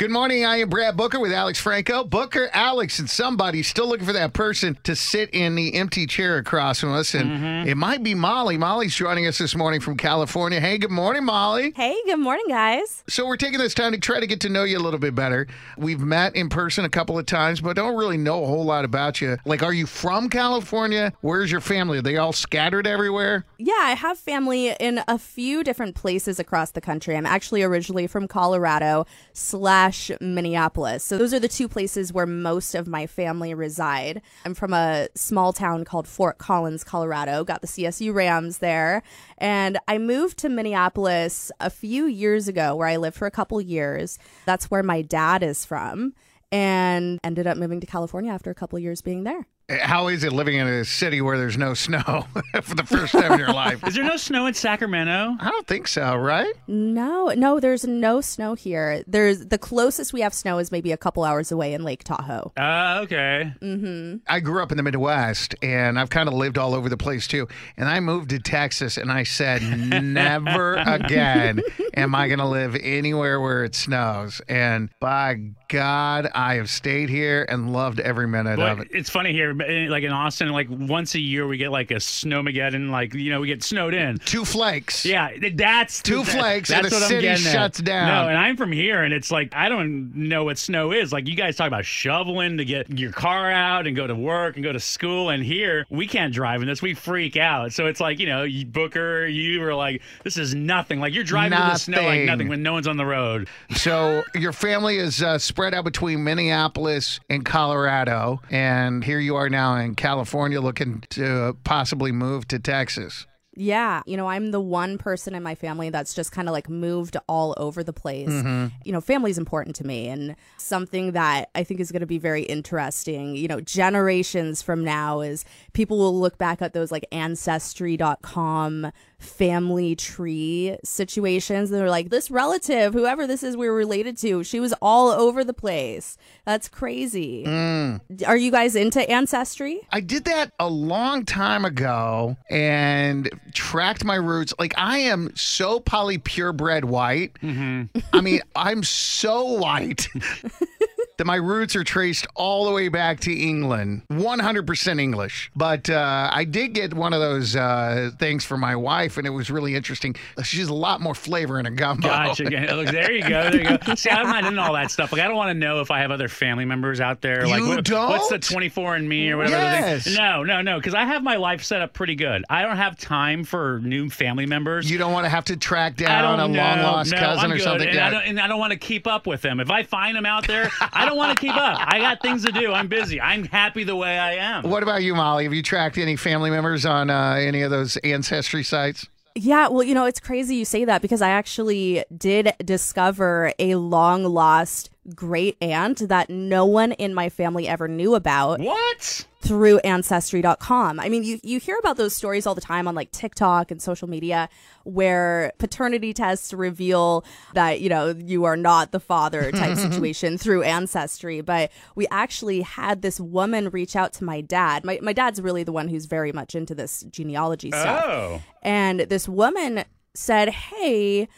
Good morning. I am Brad Booker with Alex Franco. Booker, Alex, and somebody still looking for that person to sit in the empty chair across from us. And mm-hmm. it might be Molly. Molly's joining us this morning from California. Hey, good morning, Molly. Hey, good morning, guys. So we're taking this time to try to get to know you a little bit better. We've met in person a couple of times, but don't really know a whole lot about you. Like, are you from California? Where's your family? Are they all scattered everywhere? Yeah, I have family in a few different places across the country. I'm actually originally from Colorado slash Minneapolis. So those are the two places where most of my family reside. I'm from a small town called Fort Collins, Colorado. Got the CSU Rams there. And I moved to Minneapolis a few years ago where I lived for a couple years. That's where my dad is from. And ended up moving to California after a couple years being there. How is it living in a city where there's no snow for the first time in your life? Is there no snow in Sacramento? I don't think so, right? No, no, there's no snow here. There's the closest we have snow is maybe a couple hours away in Lake Tahoe. Uh, okay. Mm-hmm. I grew up in the Midwest and I've kind of lived all over the place too. And I moved to Texas and I said, never again am I going to live anywhere where it snows. And by God, I have stayed here and loved every minute But of it. it's funny here, but, like in Austin, like once a year we get like a snowmageddon, like you know we get snowed in. Two flakes. Yeah, that's Two that- flakes That's and the what I'm city getting at. shuts down. No, and I'm from here, and it's like I don't know what snow is. Like you guys talk about shoveling to get your car out and go to work and go to school, and here we can't drive in this. We freak out. So it's like you know, you, Booker, you were like, this is nothing. Like you're driving in the snow like Nothing. nothing when no one's on the road. So your family is uh, spread out between Minneapolis and Colorado, and here you are now in California, looking to possibly move to Texas. Yeah, you know, I'm the one person in my family that's just kind of like moved all over the place. Mm-hmm. You know, family's important to me and something that I think is going to be very interesting, you know, generations from now is people will look back at those like ancestry.com family tree situations and they're like this relative whoever this is we're related to she was all over the place. That's crazy. Mm. Are you guys into ancestry? I did that a long time ago and tracked my roots. Like I am so poly purebred white. Mm-hmm. I mean, I'm so white that my roots are traced all the way back to England, 100% English. But uh, I did get one of those uh, things for my wife, and it was really interesting. She's a lot more flavor in a gumbo. Gotcha. There you go. There you go. See, I'm not into all that stuff. Like, I don't want to know if I have other family members out there. Like, You what- what's the 24 and me or whatever? the thing- Yes. No, no, no. Because I have my life set up pretty good. I don't have time for new family members. You don't want to have to track down don't a know. long lost no, cousin I'm or good. something. And, I don't, and I don't want to keep up with them. If I find them out there, I don't want to keep up. I got things to do. I'm busy. I'm happy the way I am. What about you, Molly? Have you tracked any family members on uh, any of those ancestry sites? Yeah, well, you know, it's crazy you say that because I actually did discover a long lost great aunt that no one in my family ever knew about What? through ancestry.com. I mean, you you hear about those stories all the time on like TikTok and social media where paternity tests reveal that, you know, you are not the father type situation through ancestry, but we actually had this woman reach out to my dad. My my dad's really the one who's very much into this genealogy stuff. Oh. And this woman said, Hey,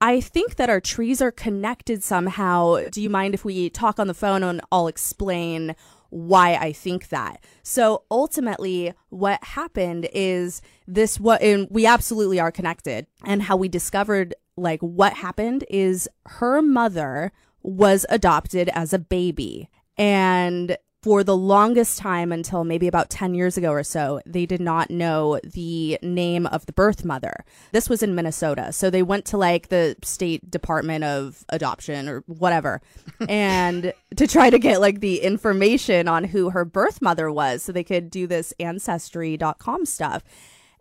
I think that our trees are connected somehow. Do you mind if we talk on the phone and I'll explain why I think that? So ultimately, what happened is this what and we absolutely are connected. And how we discovered like what happened is her mother was adopted as a baby. And for the longest time until maybe about 10 years ago or so, they did not know the name of the birth mother. This was in Minnesota. So they went to like the state department of adoption or whatever and to try to get like the information on who her birth mother was so they could do this ancestry.com stuff.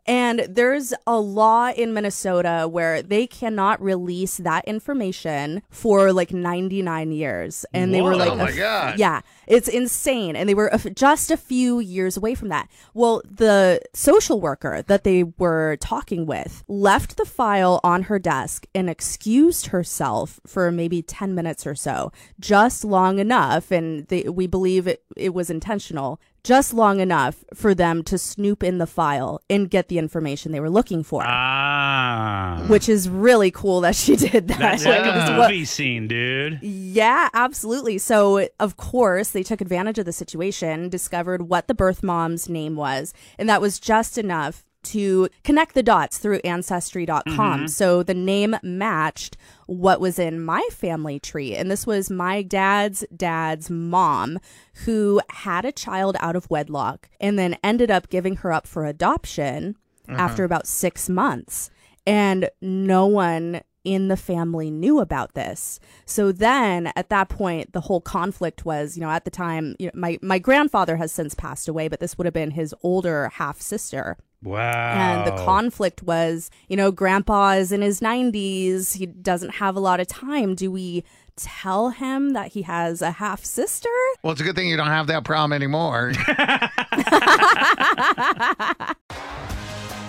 And there's a law in Minnesota where they cannot release that information for like 99 years. And they were like, Oh my a- God. yeah, it's insane. And they were a f- just a few years away from that. Well, the social worker that they were talking with left the file on her desk and excused herself for maybe 10 minutes or so, just long enough. And they, we believe it, it was intentional. Just long enough for them to snoop in the file and get the information they were looking for, Ah. which is really cool that she did that. That's like a what- movie scene, dude. yeah, absolutely. So, of course, they took advantage of the situation, discovered what the birth mom's name was, and that was just enough to connect the dots through ancestry.com. So the name matched what was in my family tree. And this was my dad's dad's mom who had a child out of wedlock and then ended up giving her up for adoption after uh-huh. about six months. And no one in the family knew about this. So then at that point, the whole conflict was, you know, at the time, you know, my, my grandfather has since passed away, but this would have been his older half sister. Wow. And the conflict was, you know, grandpa is in his 90s. He doesn't have a lot of time. Do we tell him that he has a half sister? Well, it's a good thing you don't have that problem anymore.